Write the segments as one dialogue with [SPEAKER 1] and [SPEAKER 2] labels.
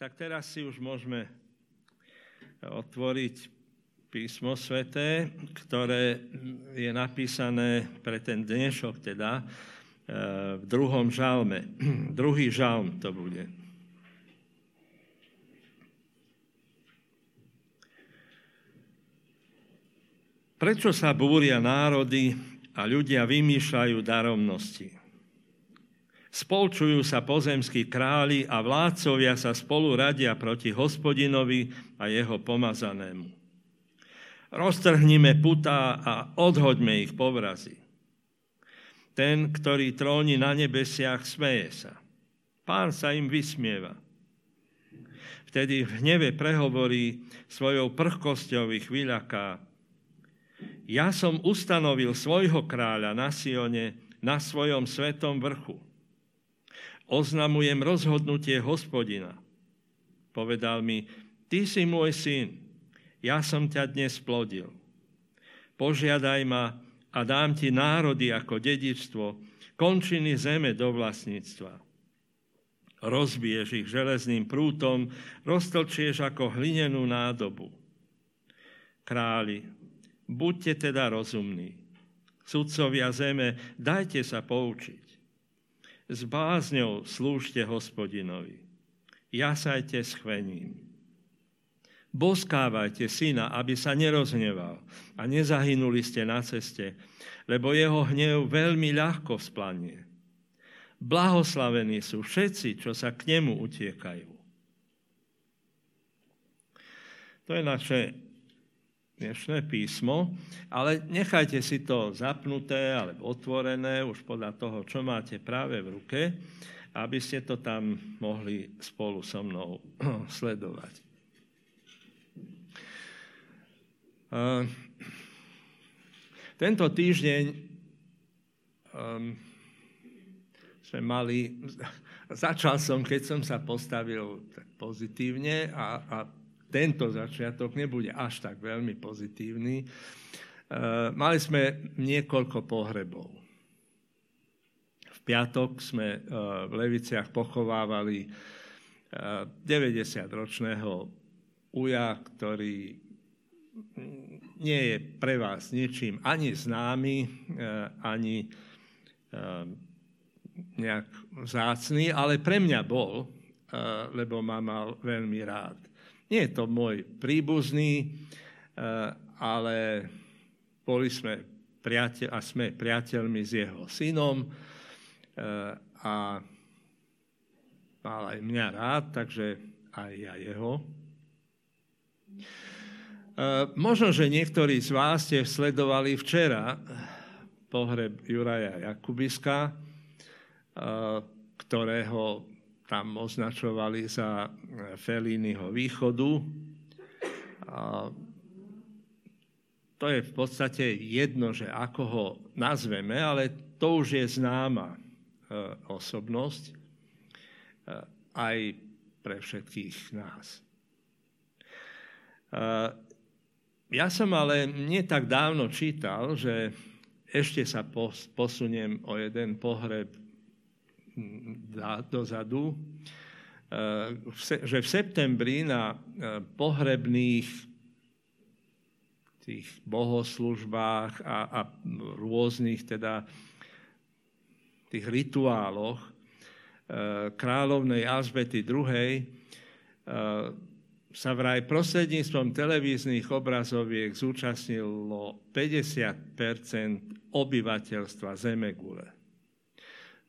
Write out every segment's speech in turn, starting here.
[SPEAKER 1] tak teraz si už môžeme otvoriť písmo sveté, ktoré je napísané pre ten dnešok teda e, v druhom žalme. Druhý žalm to bude. Prečo sa búria národy a ľudia vymýšľajú daromnosti? Spolčujú sa pozemskí králi a vládcovia sa spolu radia proti hospodinovi a jeho pomazanému. Roztrhnime putá a odhoďme ich povrazy. Ten, ktorý tróni na nebesiach, smeje sa. Pán sa im vysmieva. Vtedy v hneve prehovorí, svojou prchkosťou ich vyľaká. Ja som ustanovil svojho kráľa na Sione, na svojom svetom vrchu oznamujem rozhodnutie hospodina. Povedal mi, ty si môj syn, ja som ťa dnes plodil. Požiadaj ma a dám ti národy ako dedičstvo, končiny zeme do vlastníctva. Rozbiješ ich železným prútom, roztlčieš ako hlinenú nádobu. Králi, buďte teda rozumní. Sudcovia zeme, dajte sa poučiť s bázňou slúžte hospodinovi. Jasajte s chvením. Boskávajte syna, aby sa nerozneval a nezahynuli ste na ceste, lebo jeho hnev veľmi ľahko vzplanie. Blahoslavení sú všetci, čo sa k nemu utiekajú. To je naše dnešné písmo, ale nechajte si to zapnuté alebo otvorené už podľa toho, čo máte práve v ruke, aby ste to tam mohli spolu so mnou sledovať. Tento týždeň um, sme mali, začal som, keď som sa postavil tak pozitívne a, a tento začiatok nebude až tak veľmi pozitívny. E, mali sme niekoľko pohrebov. V piatok sme e, v Leviciach pochovávali 90-ročného e, uja, ktorý nie je pre vás ničím ani známy, ani nejak vzácný, ale pre mňa bol, lebo ma mal veľmi rád. Nie je to môj príbuzný, eh, ale boli sme priateľ, a sme priateľmi s jeho synom eh, a mal aj mňa rád, takže aj ja jeho. Eh, možno, že niektorí z vás ste sledovali včera pohreb Juraja Jakubiska, ktorého tam označovali za e, Felínyho východu. A to je v podstate jedno, že ako ho nazveme, ale to už je známa e, osobnosť e, aj pre všetkých nás. Ja som ale nie tak dávno čítal, že ešte sa posuniem o jeden pohreb dozadu, eh, že v septembri na eh, pohrebných tých bohoslužbách a, a rôznych teda tých rituáloch eh, kráľovnej Alžbety II sa vraj prostredníctvom televíznych obrazoviek zúčastnilo 50% obyvateľstva Zemegule.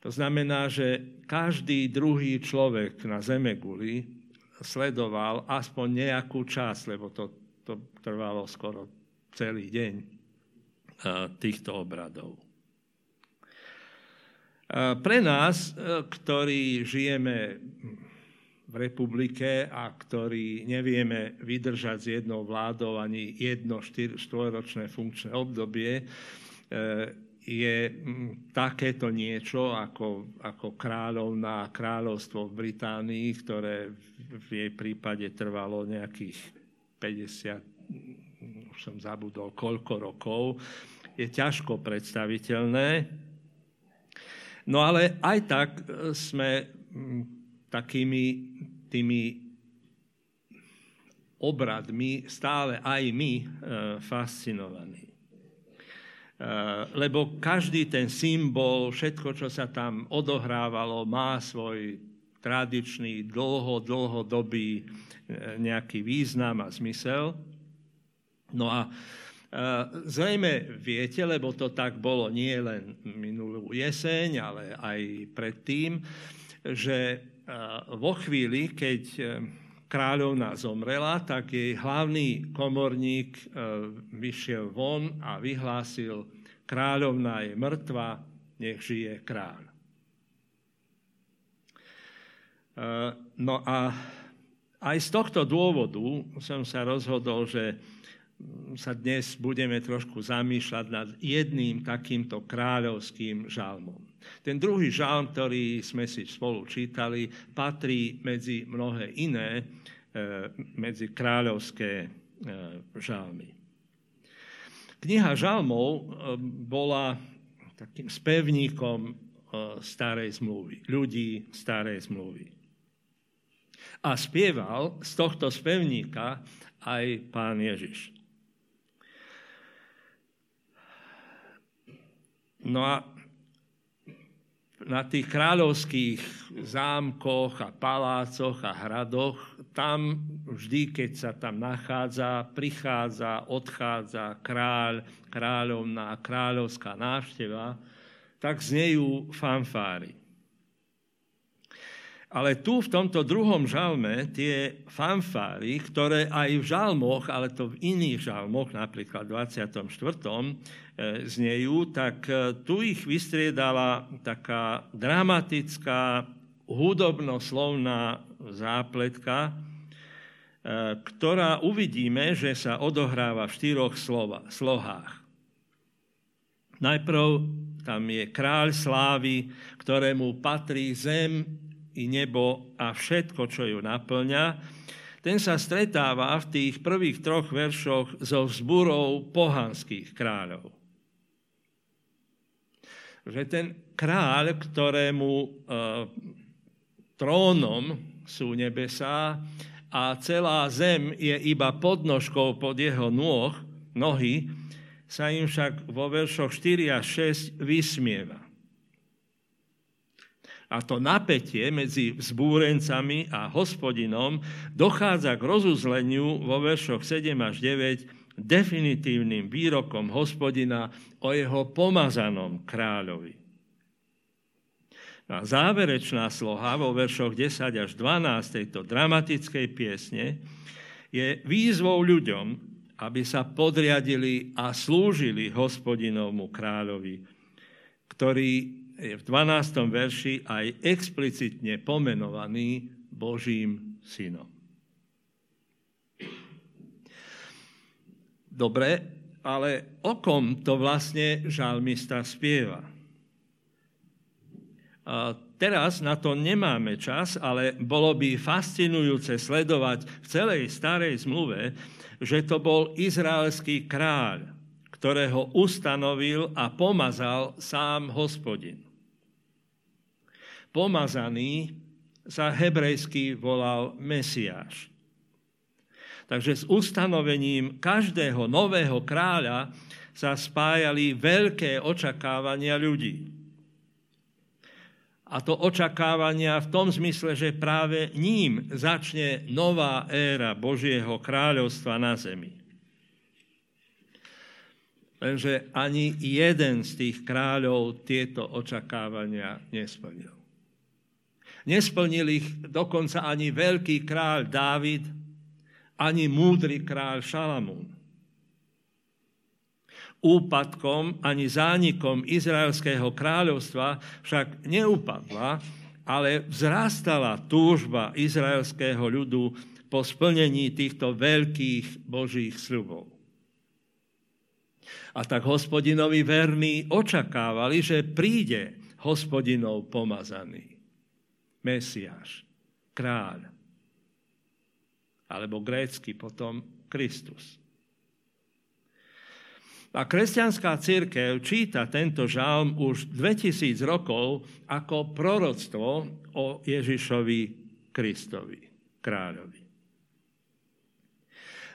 [SPEAKER 1] To znamená, že každý druhý človek na Zemeguli sledoval aspoň nejakú časť, lebo to, to trvalo skoro celý deň eh, týchto obradov. Eh, pre nás, eh, ktorí žijeme v republike a ktorí nevieme vydržať s jednou vládou ani jedno štvoročné funkčné obdobie, je mm, takéto niečo ako, ako kráľovná kráľovstvo v Británii, ktoré v jej prípade trvalo nejakých 50, už som zabudol koľko rokov, je ťažko predstaviteľné. No ale aj tak e, sme mm, takými tými obradmi stále aj my e, fascinovaní. E, lebo každý ten symbol, všetko, čo sa tam odohrávalo, má svoj tradičný, dlho, dlhodobý nejaký význam a zmysel. No a Zrejme viete, lebo to tak bolo nie len minulú jeseň, ale aj predtým, že vo chvíli, keď kráľovna zomrela, tak jej hlavný komorník e, vyšiel von a vyhlásil, kráľovna je mŕtva, nech žije kráľ. E, no a aj z tohto dôvodu som sa rozhodol, že sa dnes budeme trošku zamýšľať nad jedným takýmto kráľovským žalmom. Ten druhý žalm, ktorý sme si spolu čítali, patrí medzi mnohé iné, e, medzi kráľovské e, žalmy. Kniha žalmov e, bola takým spevníkom starej zmluvy, ľudí starej zmluvy. A spieval z tohto spevníka aj pán Ježiš. No a na tých kráľovských zámkoch a palácoch a hradoch, tam vždy, keď sa tam nachádza, prichádza, odchádza kráľ, kráľovná, kráľovská návšteva, tak znejú fanfáry. Ale tu v tomto druhom žalme tie fanfáry, ktoré aj v žalmoch, ale to v iných žalmoch, napríklad v 24. E, znejú, tak e, tu ich vystriedala taká dramatická hudobno-slovná zápletka, e, ktorá uvidíme, že sa odohráva v štyroch slova, slohách. Najprv tam je kráľ slávy, ktorému patrí zem i nebo a všetko, čo ju naplňa, ten sa stretáva v tých prvých troch veršoch so vzburou pohanských kráľov. Že ten kráľ, ktorému e, trónom sú nebesá a celá zem je iba podnožkou pod jeho nôh, nohy, sa im však vo veršoch 4 a 6 vysmieva. A to napätie medzi vzbúrencami a hospodinom dochádza k rozuzleniu vo veršoch 7 až 9 definitívnym výrokom hospodina o jeho pomazanom kráľovi. A záverečná sloha vo veršoch 10 až 12 tejto dramatickej piesne je výzvou ľuďom, aby sa podriadili a slúžili hospodinovmu kráľovi, ktorý je v 12. verši aj explicitne pomenovaný Božím synom. Dobre, ale o kom to vlastne žalmista spieva? A teraz na to nemáme čas, ale bolo by fascinujúce sledovať v celej starej zmluve, že to bol izraelský kráľ, ktorého ustanovil a pomazal sám hospodin pomazaný sa hebrejsky volal Mesiáš. Takže s ustanovením každého nového kráľa sa spájali veľké očakávania ľudí. A to očakávania v tom zmysle, že práve ním začne nová éra Božieho kráľovstva na zemi. Lenže ani jeden z tých kráľov tieto očakávania nesplnil. Nesplnil ich dokonca ani veľký kráľ Dávid, ani múdry kráľ Šalamún. Úpadkom ani zánikom izraelského kráľovstva však neupadla, ale vzrastala túžba izraelského ľudu po splnení týchto veľkých božích sľubov. A tak hospodinovi verní očakávali, že príde hospodinov pomazaný. Mesiáš, kráľ. Alebo grécky potom Kristus. A kresťanská církev číta tento žalm už 2000 rokov ako proroctvo o Ježišovi Kristovi, kráľovi.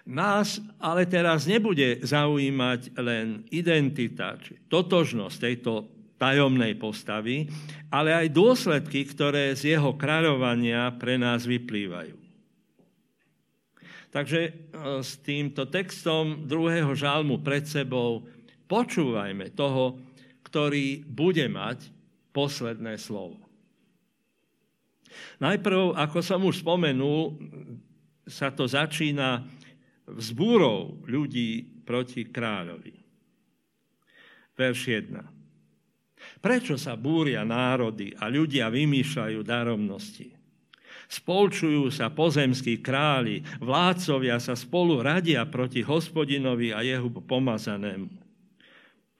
[SPEAKER 1] Nás ale teraz nebude zaujímať len identita, či totožnosť tejto tajomnej postavy, ale aj dôsledky, ktoré z jeho kráľovania pre nás vyplývajú. Takže e, s týmto textom druhého žalmu pred sebou počúvajme toho, ktorý bude mať posledné slovo. Najprv, ako som už spomenul, sa to začína vzbúrou ľudí proti kráľovi. Verš 1. Prečo sa búria národy a ľudia vymýšľajú daromnosti? Spolčujú sa pozemskí králi, vládcovia sa spolu radia proti hospodinovi a jeho pomazanému.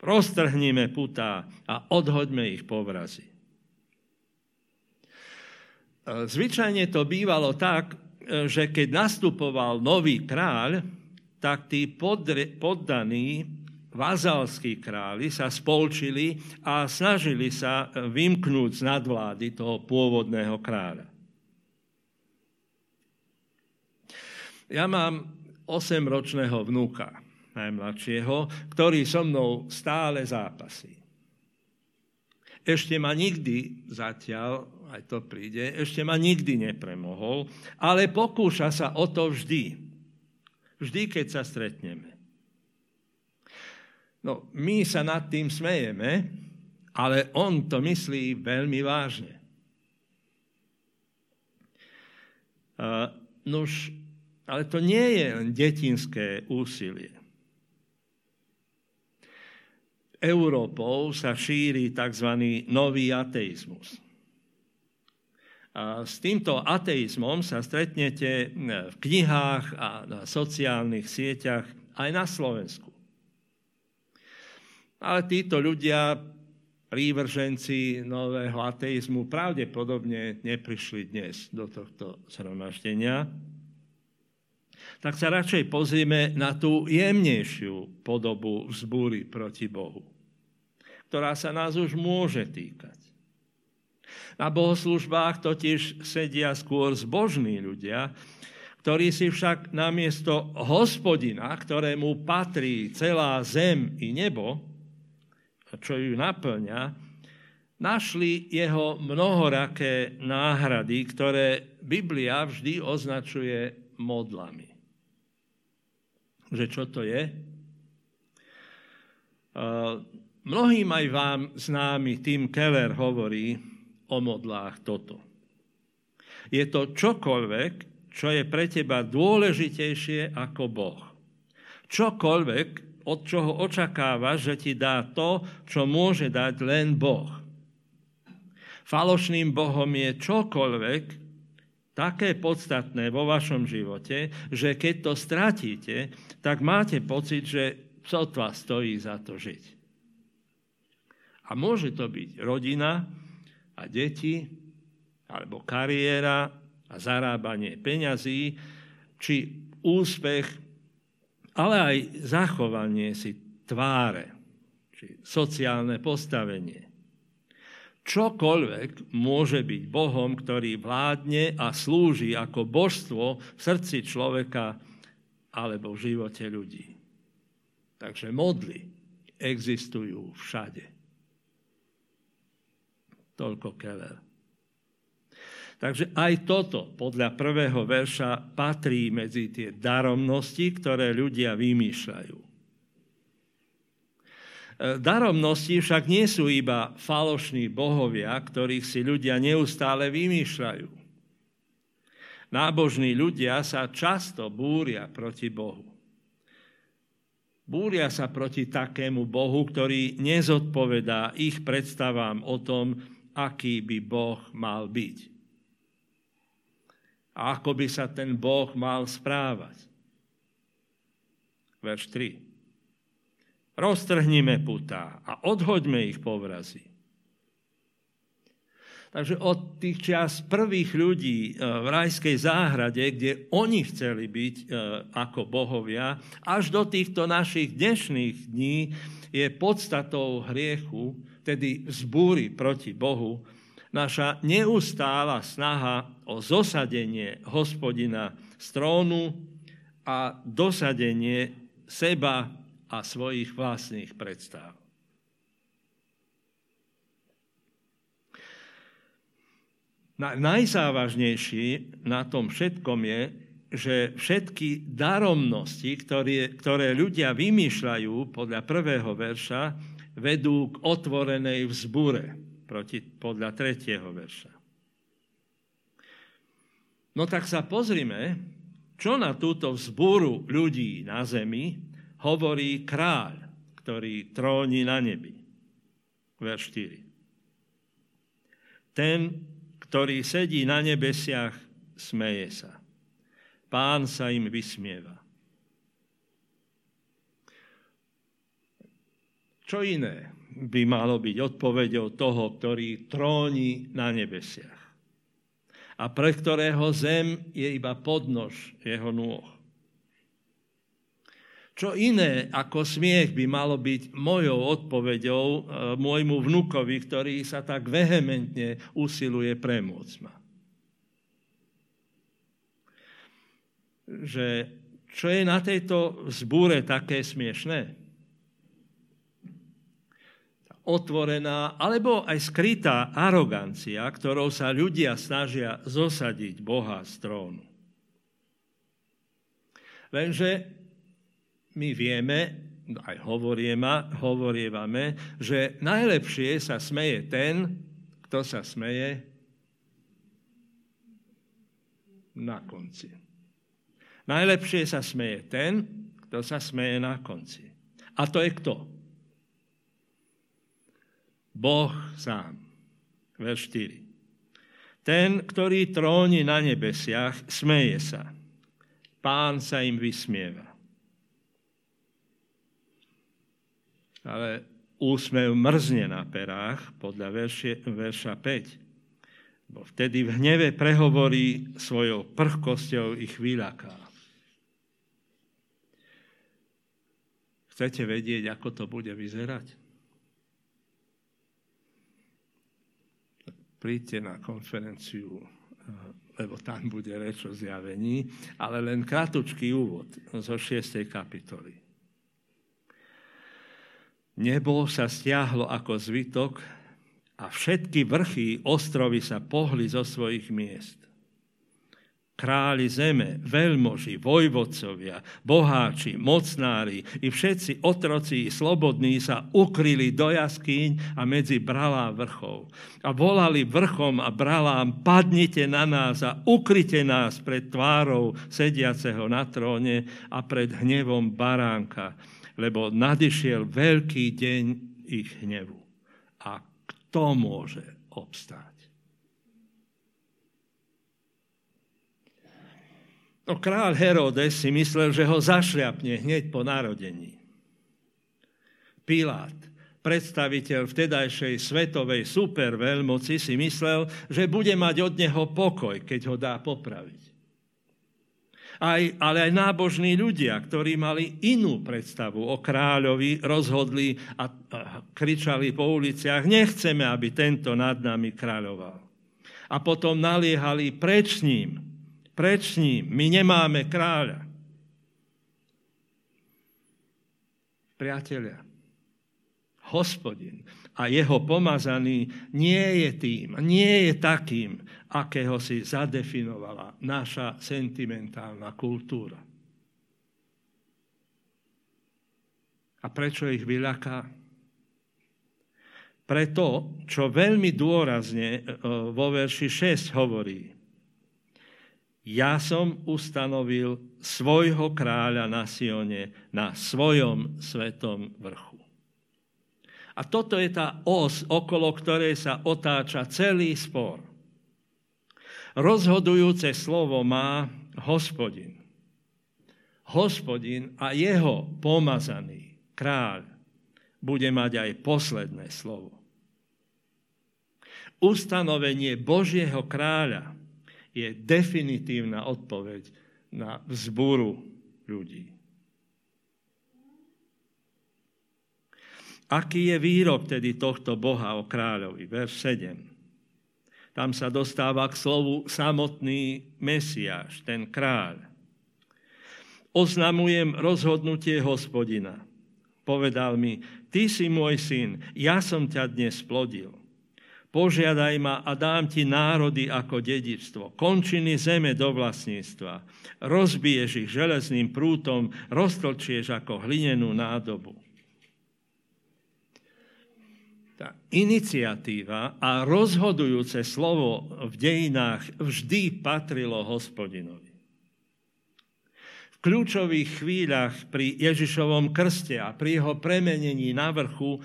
[SPEAKER 1] Roztrhnime putá a odhoďme ich povrazy. Zvyčajne to bývalo tak, že keď nastupoval nový kráľ, tak tí poddaní vazalskí králi sa spolčili a snažili sa vymknúť z nadvlády toho pôvodného kráľa. Ja mám 8-ročného vnúka, najmladšieho, ktorý so mnou stále zápasí. Ešte ma nikdy zatiaľ aj to príde, ešte ma nikdy nepremohol, ale pokúša sa o to vždy. Vždy, keď sa stretneme. No, my sa nad tým smejeme, ale on to myslí veľmi vážne. Uh, nuž, ale to nie je len detinské úsilie. Európou sa šíri tzv. nový ateizmus. A s týmto ateizmom sa stretnete v knihách a na sociálnych sieťach aj na Slovensku. Ale títo ľudia, prívrženci nového ateizmu, pravdepodobne neprišli dnes do tohto zhromaždenia. Tak sa radšej pozrieme na tú jemnejšiu podobu vzbúry proti Bohu, ktorá sa nás už môže týkať. Na bohoslužbách totiž sedia skôr zbožní ľudia, ktorí si však namiesto hospodina, ktorému patrí celá zem i nebo, čo ju naplňa, našli jeho mnohoraké náhrady, ktoré Biblia vždy označuje modlami. Že čo to je? Mnohým aj vám známy Tim Keller hovorí, o modlách toto. Je to čokoľvek, čo je pre teba dôležitejšie ako Boh. Čokoľvek, od čoho očakávaš, že ti dá to, čo môže dať len Boh. Falošným Bohom je čokoľvek také podstatné vo vašom živote, že keď to stratíte, tak máte pocit, že sotva stojí za to žiť. A môže to byť rodina, a deti, alebo kariéra a zarábanie peňazí, či úspech, ale aj zachovanie si tváre, či sociálne postavenie. Čokoľvek môže byť Bohom, ktorý vládne a slúži ako božstvo v srdci človeka alebo v živote ľudí. Takže modly existujú všade. Toľko Keller. Takže aj toto podľa prvého verša patrí medzi tie daromnosti, ktoré ľudia vymýšľajú. E, daromnosti však nie sú iba falošní bohovia, ktorých si ľudia neustále vymýšľajú. Nábožní ľudia sa často búria proti Bohu. Búria sa proti takému Bohu, ktorý nezodpovedá ich predstavám o tom, aký by Boh mal byť. A ako by sa ten Boh mal správať. Verš 3. Roztrhnime putá a odhoďme ich povrazy. Takže od tých čas prvých ľudí e, v rajskej záhrade, kde oni chceli byť e, ako bohovia, až do týchto našich dnešných dní je podstatou hriechu, tedy zbúry proti Bohu, naša neustála snaha o zosadenie hospodina z trónu a dosadenie seba a svojich vlastných predstav. Na, najzávažnejší na tom všetkom je, že všetky daromnosti, ktoré, ktoré ľudia vymýšľajú podľa prvého verša, vedú k otvorenej vzbure proti, podľa tretieho verša. No tak sa pozrime, čo na túto vzbúru ľudí na zemi hovorí kráľ, ktorý tróni na nebi. Verš 4. Ten, ktorý sedí na nebesiach, smeje sa. Pán sa im vysmieva. Čo iné by malo byť odpovedou toho, ktorý tróni na nebesiach a pre ktorého zem je iba podnož jeho nôh. Čo iné ako smiech by malo byť mojou odpoveďou e, môjmu vnukovi, ktorý sa tak vehementne usiluje premôcť ma. Že čo je na tejto zbúre také smiešné? otvorená alebo aj skrytá arogancia, ktorou sa ľudia snažia zosadiť Boha z trónu. Lenže my vieme, aj hovorieme, hovorievame, že najlepšie sa smeje ten, kto sa smeje na konci. Najlepšie sa smeje ten, kto sa smeje na konci. A to je kto? Boh sám. Verš 4. Ten, ktorý tróni na nebesiach, smeje sa. Pán sa im vysmieva. Ale úsmev mrzne na perách, podľa verše, verša 5. Bo vtedy v hneve prehovorí svojou prchkosťou ich vyľaká. Chcete vedieť, ako to bude vyzerať? príďte na konferenciu, eh, lebo tam bude reč o zjavení, ale len krátučký úvod zo 6. kapitoly. Nebo sa stiahlo ako zvytok a všetky vrchy ostrovy sa pohli zo svojich miest králi zeme, veľmoži, vojvodcovia, boháči, mocnári i všetci otroci slobodní sa ukryli do jaskýň a medzi bralá vrchov. A volali vrchom a bralám, padnite na nás a ukryte nás pred tvárou sediaceho na tróne a pred hnevom baránka, lebo nadišiel veľký deň ich hnevu. A kto môže obstáť? No král Herodes si myslel, že ho zašľapne hneď po narodení. Pilát, predstaviteľ vtedajšej svetovej superveľmoci, si myslel, že bude mať od neho pokoj, keď ho dá popraviť. Aj, ale aj nábožní ľudia, ktorí mali inú predstavu o kráľovi, rozhodli a, a kričali po uliciach, nechceme, aby tento nad nami kráľoval. A potom naliehali preč ním, Preč ním? My nemáme kráľa. Priatelia, hospodin a jeho pomazaný nie je tým, nie je takým, akého si zadefinovala naša sentimentálna kultúra. A prečo ich vyľaká? Preto, čo veľmi dôrazne e, vo verši 6 hovorí ja som ustanovil svojho kráľa na Sione, na svojom svetom vrchu. A toto je tá os, okolo ktorej sa otáča celý spor. Rozhodujúce slovo má hospodin. Hospodin a jeho pomazaný kráľ bude mať aj posledné slovo. Ustanovenie Božieho kráľa je definitívna odpoveď na vzbúru ľudí. Aký je výrok tedy tohto Boha o kráľovi? Verš 7. Tam sa dostáva k slovu samotný Mesiáš, ten kráľ. oznamujem rozhodnutie hospodina. Povedal mi, ty si môj syn, ja som ťa dnes plodil. Požiadaj ma a dám ti národy ako dedičstvo, končiny zeme do vlastníctva. Rozbiješ ich železným prútom, roztlčieš ako hlinenú nádobu. Tá iniciatíva a rozhodujúce slovo v dejinách vždy patrilo hospodinovi. V kľúčových chvíľach pri Ježišovom krste a pri jeho premenení na vrchu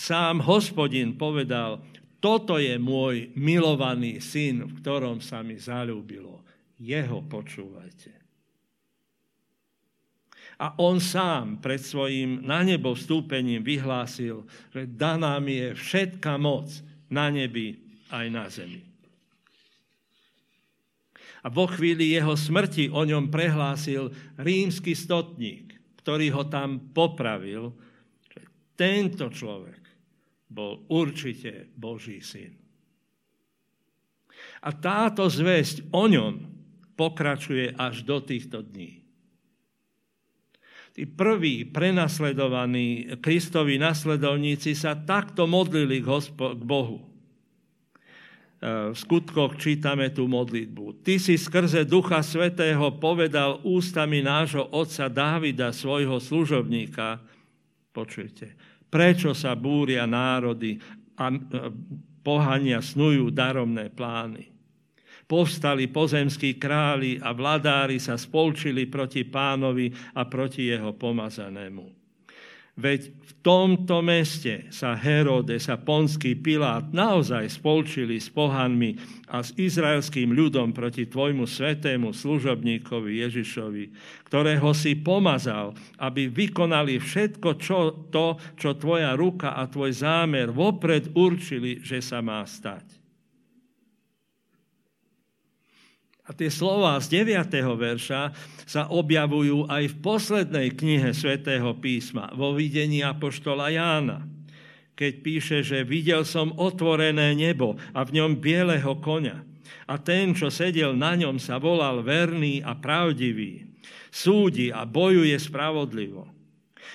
[SPEAKER 1] sám hospodin povedal, toto je môj milovaný syn, v ktorom sa mi zalúbilo. Jeho počúvajte. A on sám pred svojim na nebo vstúpením vyhlásil, že daná mi je všetka moc na nebi aj na zemi. A vo chvíli jeho smrti o ňom prehlásil rímsky stotník, ktorý ho tam popravil, že tento človek bol určite Boží syn. A táto zväzť o ňom pokračuje až do týchto dní. Tí prví prenasledovaní Kristovi nasledovníci sa takto modlili k, hospo- k Bohu. E, v skutkoch čítame tú modlitbu. Ty si skrze Ducha Svetého povedal ústami nášho otca Dávida, svojho služobníka, počujte, Prečo sa búria národy a e, pohania snujú daromné plány? Povstali pozemskí králi a vladári sa spolčili proti pánovi a proti jeho pomazanému. Veď v tomto meste sa Herodes a Ponský Pilát naozaj spolčili s pohanmi a s izraelským ľudom proti tvojmu svetému služobníkovi Ježišovi, ktorého si pomazal, aby vykonali všetko čo, to, čo tvoja ruka a tvoj zámer vopred určili, že sa má stať. A tie slova z 9. verša sa objavujú aj v poslednej knihe svätého písma, vo videní Apoštola Jána, keď píše, že videl som otvorené nebo a v ňom bieleho konia. A ten, čo sedel na ňom, sa volal verný a pravdivý. Súdi a bojuje spravodlivo.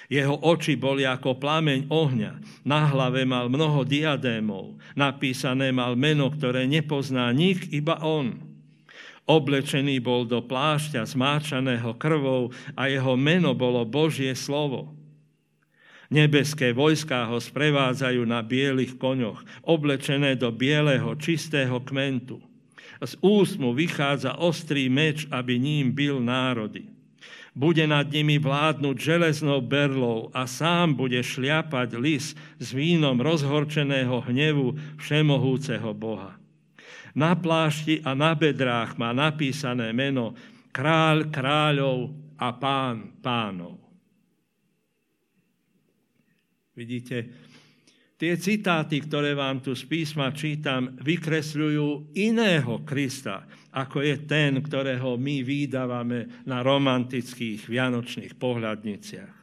[SPEAKER 1] Jeho oči boli ako plameň ohňa. Na hlave mal mnoho diadémov. Napísané mal meno, ktoré nepozná nik, iba on. Oblečený bol do plášťa zmáčaného krvou a jeho meno bolo Božie slovo. Nebeské vojská ho sprevádzajú na bielých koňoch, oblečené do bieleho, čistého kmentu. Z úst mu vychádza ostrý meč, aby ním bil národy. Bude nad nimi vládnuť železnou berlou a sám bude šliapať lis s vínom rozhorčeného hnevu všemohúceho Boha. Na plášti a na bedrách má napísané meno Kráľ kráľov a pán pánov. Vidíte, tie citáty, ktoré vám tu z písma čítam, vykresľujú iného Krista, ako je ten, ktorého my vydávame na romantických vianočných pohľadniciach.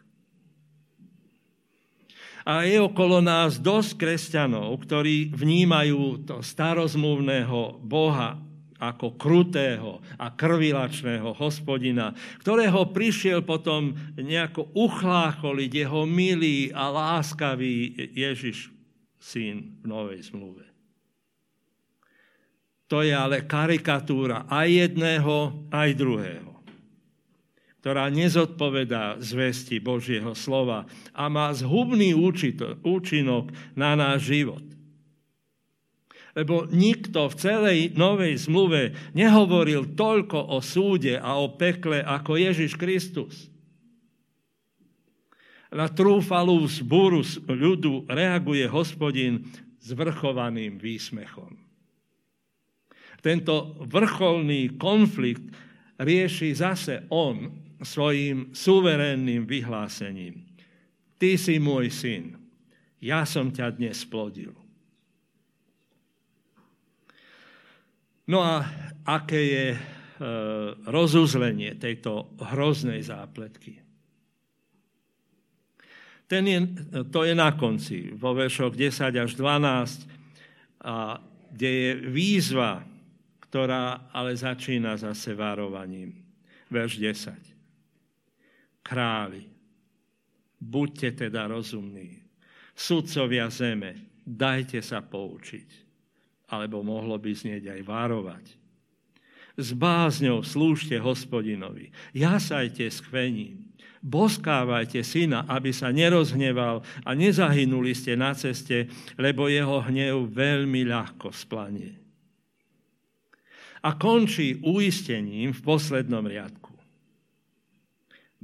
[SPEAKER 1] A je okolo nás dosť kresťanov, ktorí vnímajú to starozmluvného Boha ako krutého a krvilačného hospodina, ktorého prišiel potom nejako uchlácholiť jeho milý a láskavý Ježiš, syn v Novej zmluve. To je ale karikatúra aj jedného, aj druhého ktorá nezodpovedá zvesti Božieho slova a má zhubný účinok na náš život. Lebo nikto v celej novej zmluve nehovoril toľko o súde a o pekle ako Ježiš Kristus. Na trúfalú zbúru ľudu reaguje hospodin s vrchovaným výsmechom. Tento vrcholný konflikt rieši zase on svojim suverénnym vyhlásením. Ty si môj syn, ja som ťa dnes plodil. No a aké je e, rozuzlenie tejto hroznej zápletky? Ten je, to je na konci, vo veršoch 10 až 12, a, kde je výzva, ktorá ale začína zase varovaním. Verš 10. králi. Buďte teda rozumní. Sudcovia zeme, dajte sa poučiť. Alebo mohlo by znieť aj várovať. S bázňou slúžte hospodinovi. Jasajte s chvením. Boskávajte syna, aby sa nerozhneval a nezahynuli ste na ceste, lebo jeho hnev veľmi ľahko splanie. A končí uistením v poslednom riadku.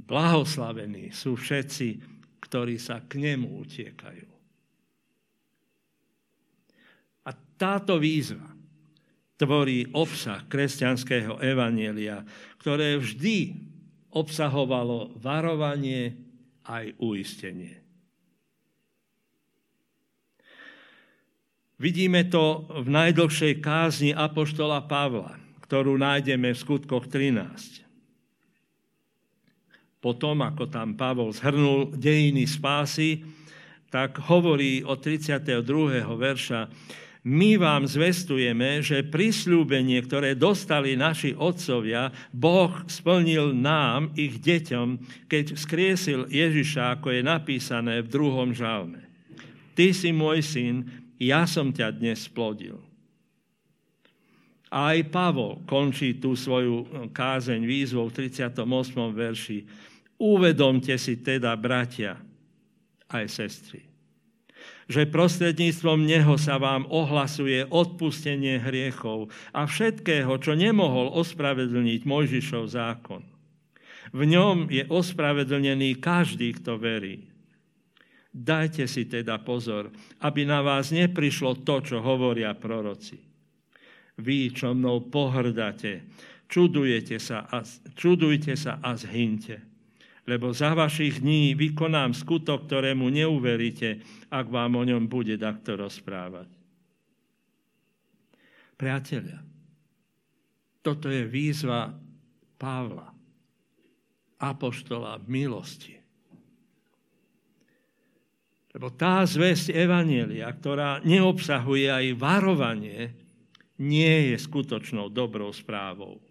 [SPEAKER 1] Blahoslavení sú všetci, ktorí sa k nemu utiekajú. A táto výzva tvorí obsah kresťanského evanielia, ktoré vždy obsahovalo varovanie aj uistenie. Vidíme to v najdlhšej kázni Apoštola Pavla, ktorú nájdeme v skutkoch 13. Potom, ako tam Pavol zhrnul dejiny spásy, tak hovorí od 32. verša, my vám zvestujeme, že prisľúbenie, ktoré dostali naši otcovia, Boh splnil nám, ich deťom, keď skriesil Ježiša, ako je napísané v druhom žalme. Ty si môj syn, ja som ťa dnes splodil. Aj Pavol končí tú svoju kázeň výzvou v 38. verši. Uvedomte si teda, bratia, aj sestry, že prostredníctvom Neho sa vám ohlasuje odpustenie hriechov a všetkého, čo nemohol ospravedlniť Mojžišov zákon. V ňom je ospravedlnený každý, kto verí. Dajte si teda pozor, aby na vás neprišlo to, čo hovoria proroci. Vy, čo mnou pohrdate, čudujete sa a, čudujte sa a zhynte lebo za vašich dní vykonám skutok, ktorému neuveríte, ak vám o ňom bude takto rozprávať. Priatelia, toto je výzva Pavla, apoštola milosti. Lebo tá zväzť Evanielia, ktorá neobsahuje aj varovanie, nie je skutočnou dobrou správou,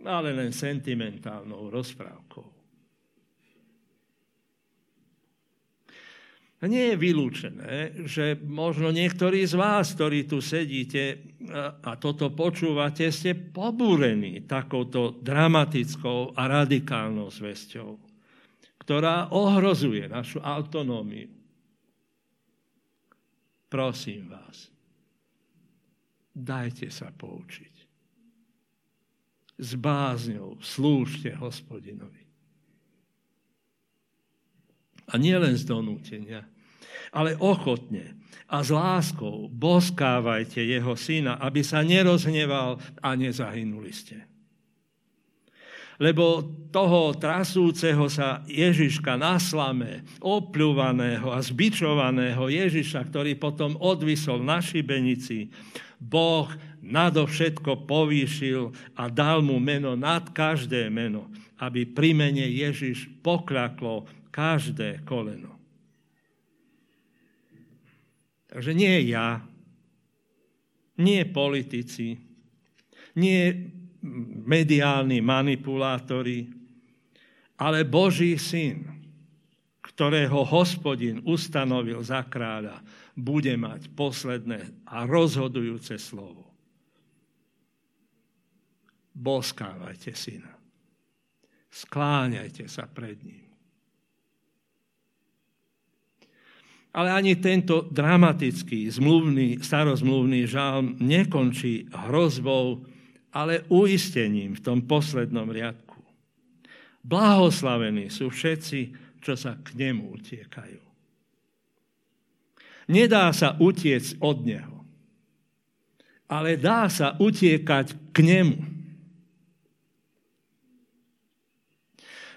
[SPEAKER 1] ale len sentimentálnou rozprávkou. Nie je vylúčené, že možno niektorí z vás, ktorí tu sedíte a toto počúvate, ste pobúrení takouto dramatickou a radikálnou zväzťou, ktorá ohrozuje našu autonómiu. Prosím vás, dajte sa poučiť. S bázňou slúžte hospodinovi. A nie len z donútenia, ale ochotne a s láskou boskávajte jeho syna, aby sa nerozhneval a nezahynuli ste. Lebo toho trasúceho sa Ježiška na slame, opľúvaného a zbičovaného Ježiša, ktorý potom odvisol na šibenici, Boh nadovšetko povýšil a dal mu meno nad každé meno, aby pri mene Ježiš pokľaklo každé koleno. Takže nie ja, nie politici, nie mediálni manipulátori, ale Boží syn, ktorého hospodin ustanovil za kráľa, bude mať posledné a rozhodujúce slovo. Boskávajte syna. Skláňajte sa pred ním. Ale ani tento dramatický zmluvný, starozmluvný žalm nekončí hrozbou, ale uistením v tom poslednom riadku. Blahoslavení sú všetci, čo sa k nemu utiekajú. Nedá sa utiec od neho, ale dá sa utiekať k nemu.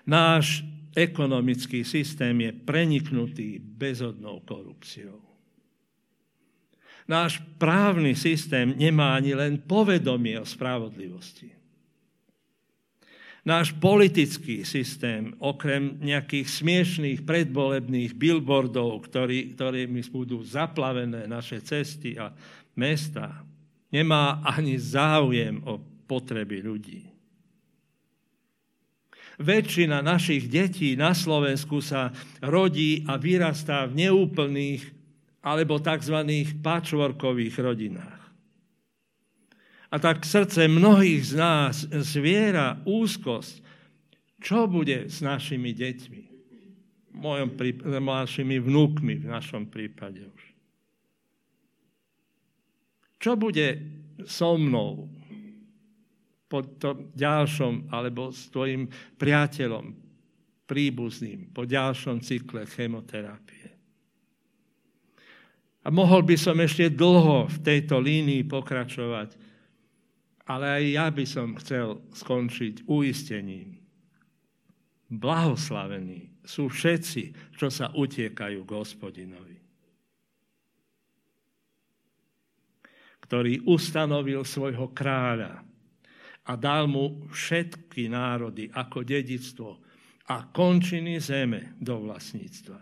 [SPEAKER 1] Náš ekonomický systém je preniknutý bezodnou korupciou. Náš právny systém nemá ani len povedomie o spravodlivosti. Náš politický systém, okrem nejakých smiešných predvolebných billboardov, ktorý, ktorými budú zaplavené naše cesty a mesta, nemá ani záujem o potreby ľudí. Väčšina našich detí na Slovensku sa rodí a vyrastá v neúplných alebo tzv. patchworkových rodinách. A tak srdce mnohých z nás zviera úzkosť, čo bude s našimi deťmi, mojom prípade, našimi vnúkmi v našom prípade už. Čo bude so mnou, po tom ďalšom, alebo s tvojim priateľom, príbuzným, po ďalšom cykle chemoterapie. A mohol by som ešte dlho v tejto línii pokračovať, ale aj ja by som chcel skončiť uistením. Blahoslavení sú všetci, čo sa utiekajú k hospodinovi. Ktorý ustanovil svojho kráľa, a dal mu všetky národy ako dedictvo a končiny zeme do vlastníctva.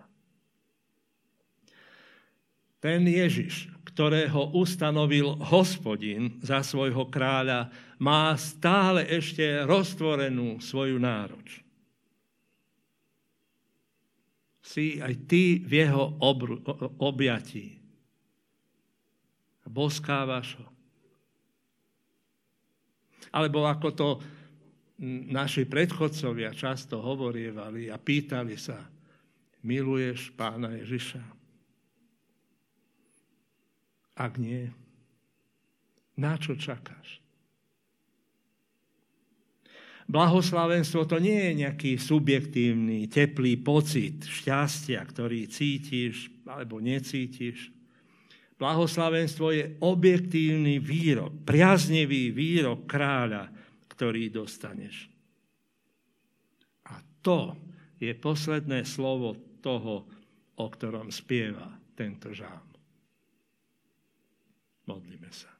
[SPEAKER 1] Ten Ježiš, ktorého ustanovil hospodin za svojho kráľa, má stále ešte roztvorenú svoju nároč. Si aj ty v jeho obru, objatí. Boskávaš ho alebo ako to naši predchodcovia často hovorievali a pýtali sa, miluješ pána Ježiša? Ak nie, na čo čakáš? Blahoslavenstvo to nie je nejaký subjektívny, teplý pocit šťastia, ktorý cítiš alebo necítiš. Blahoslavenstvo je objektívny výrok, priaznivý výrok kráľa, ktorý dostaneš. A to je posledné slovo toho, o ktorom spieva tento žám. Modlíme sa.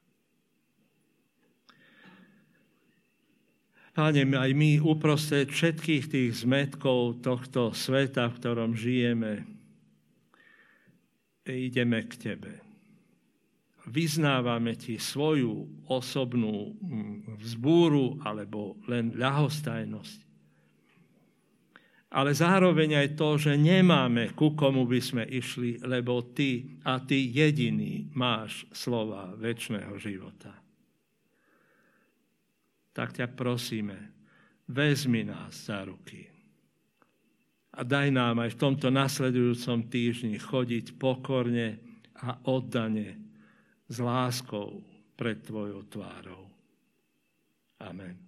[SPEAKER 1] Páne, aj my uprostred všetkých tých zmetkov tohto sveta, v ktorom žijeme, ideme k Tebe vyznávame ti svoju osobnú mm, vzbúru alebo len ľahostajnosť. Ale zároveň aj to, že nemáme, ku komu by sme išli, lebo ty a ty jediný máš slova väčšného života. Tak ťa prosíme, vezmi nás za ruky. A daj nám aj v tomto nasledujúcom týždni chodiť pokorne a oddane s láskou pred Tvojou tvárou. Amen.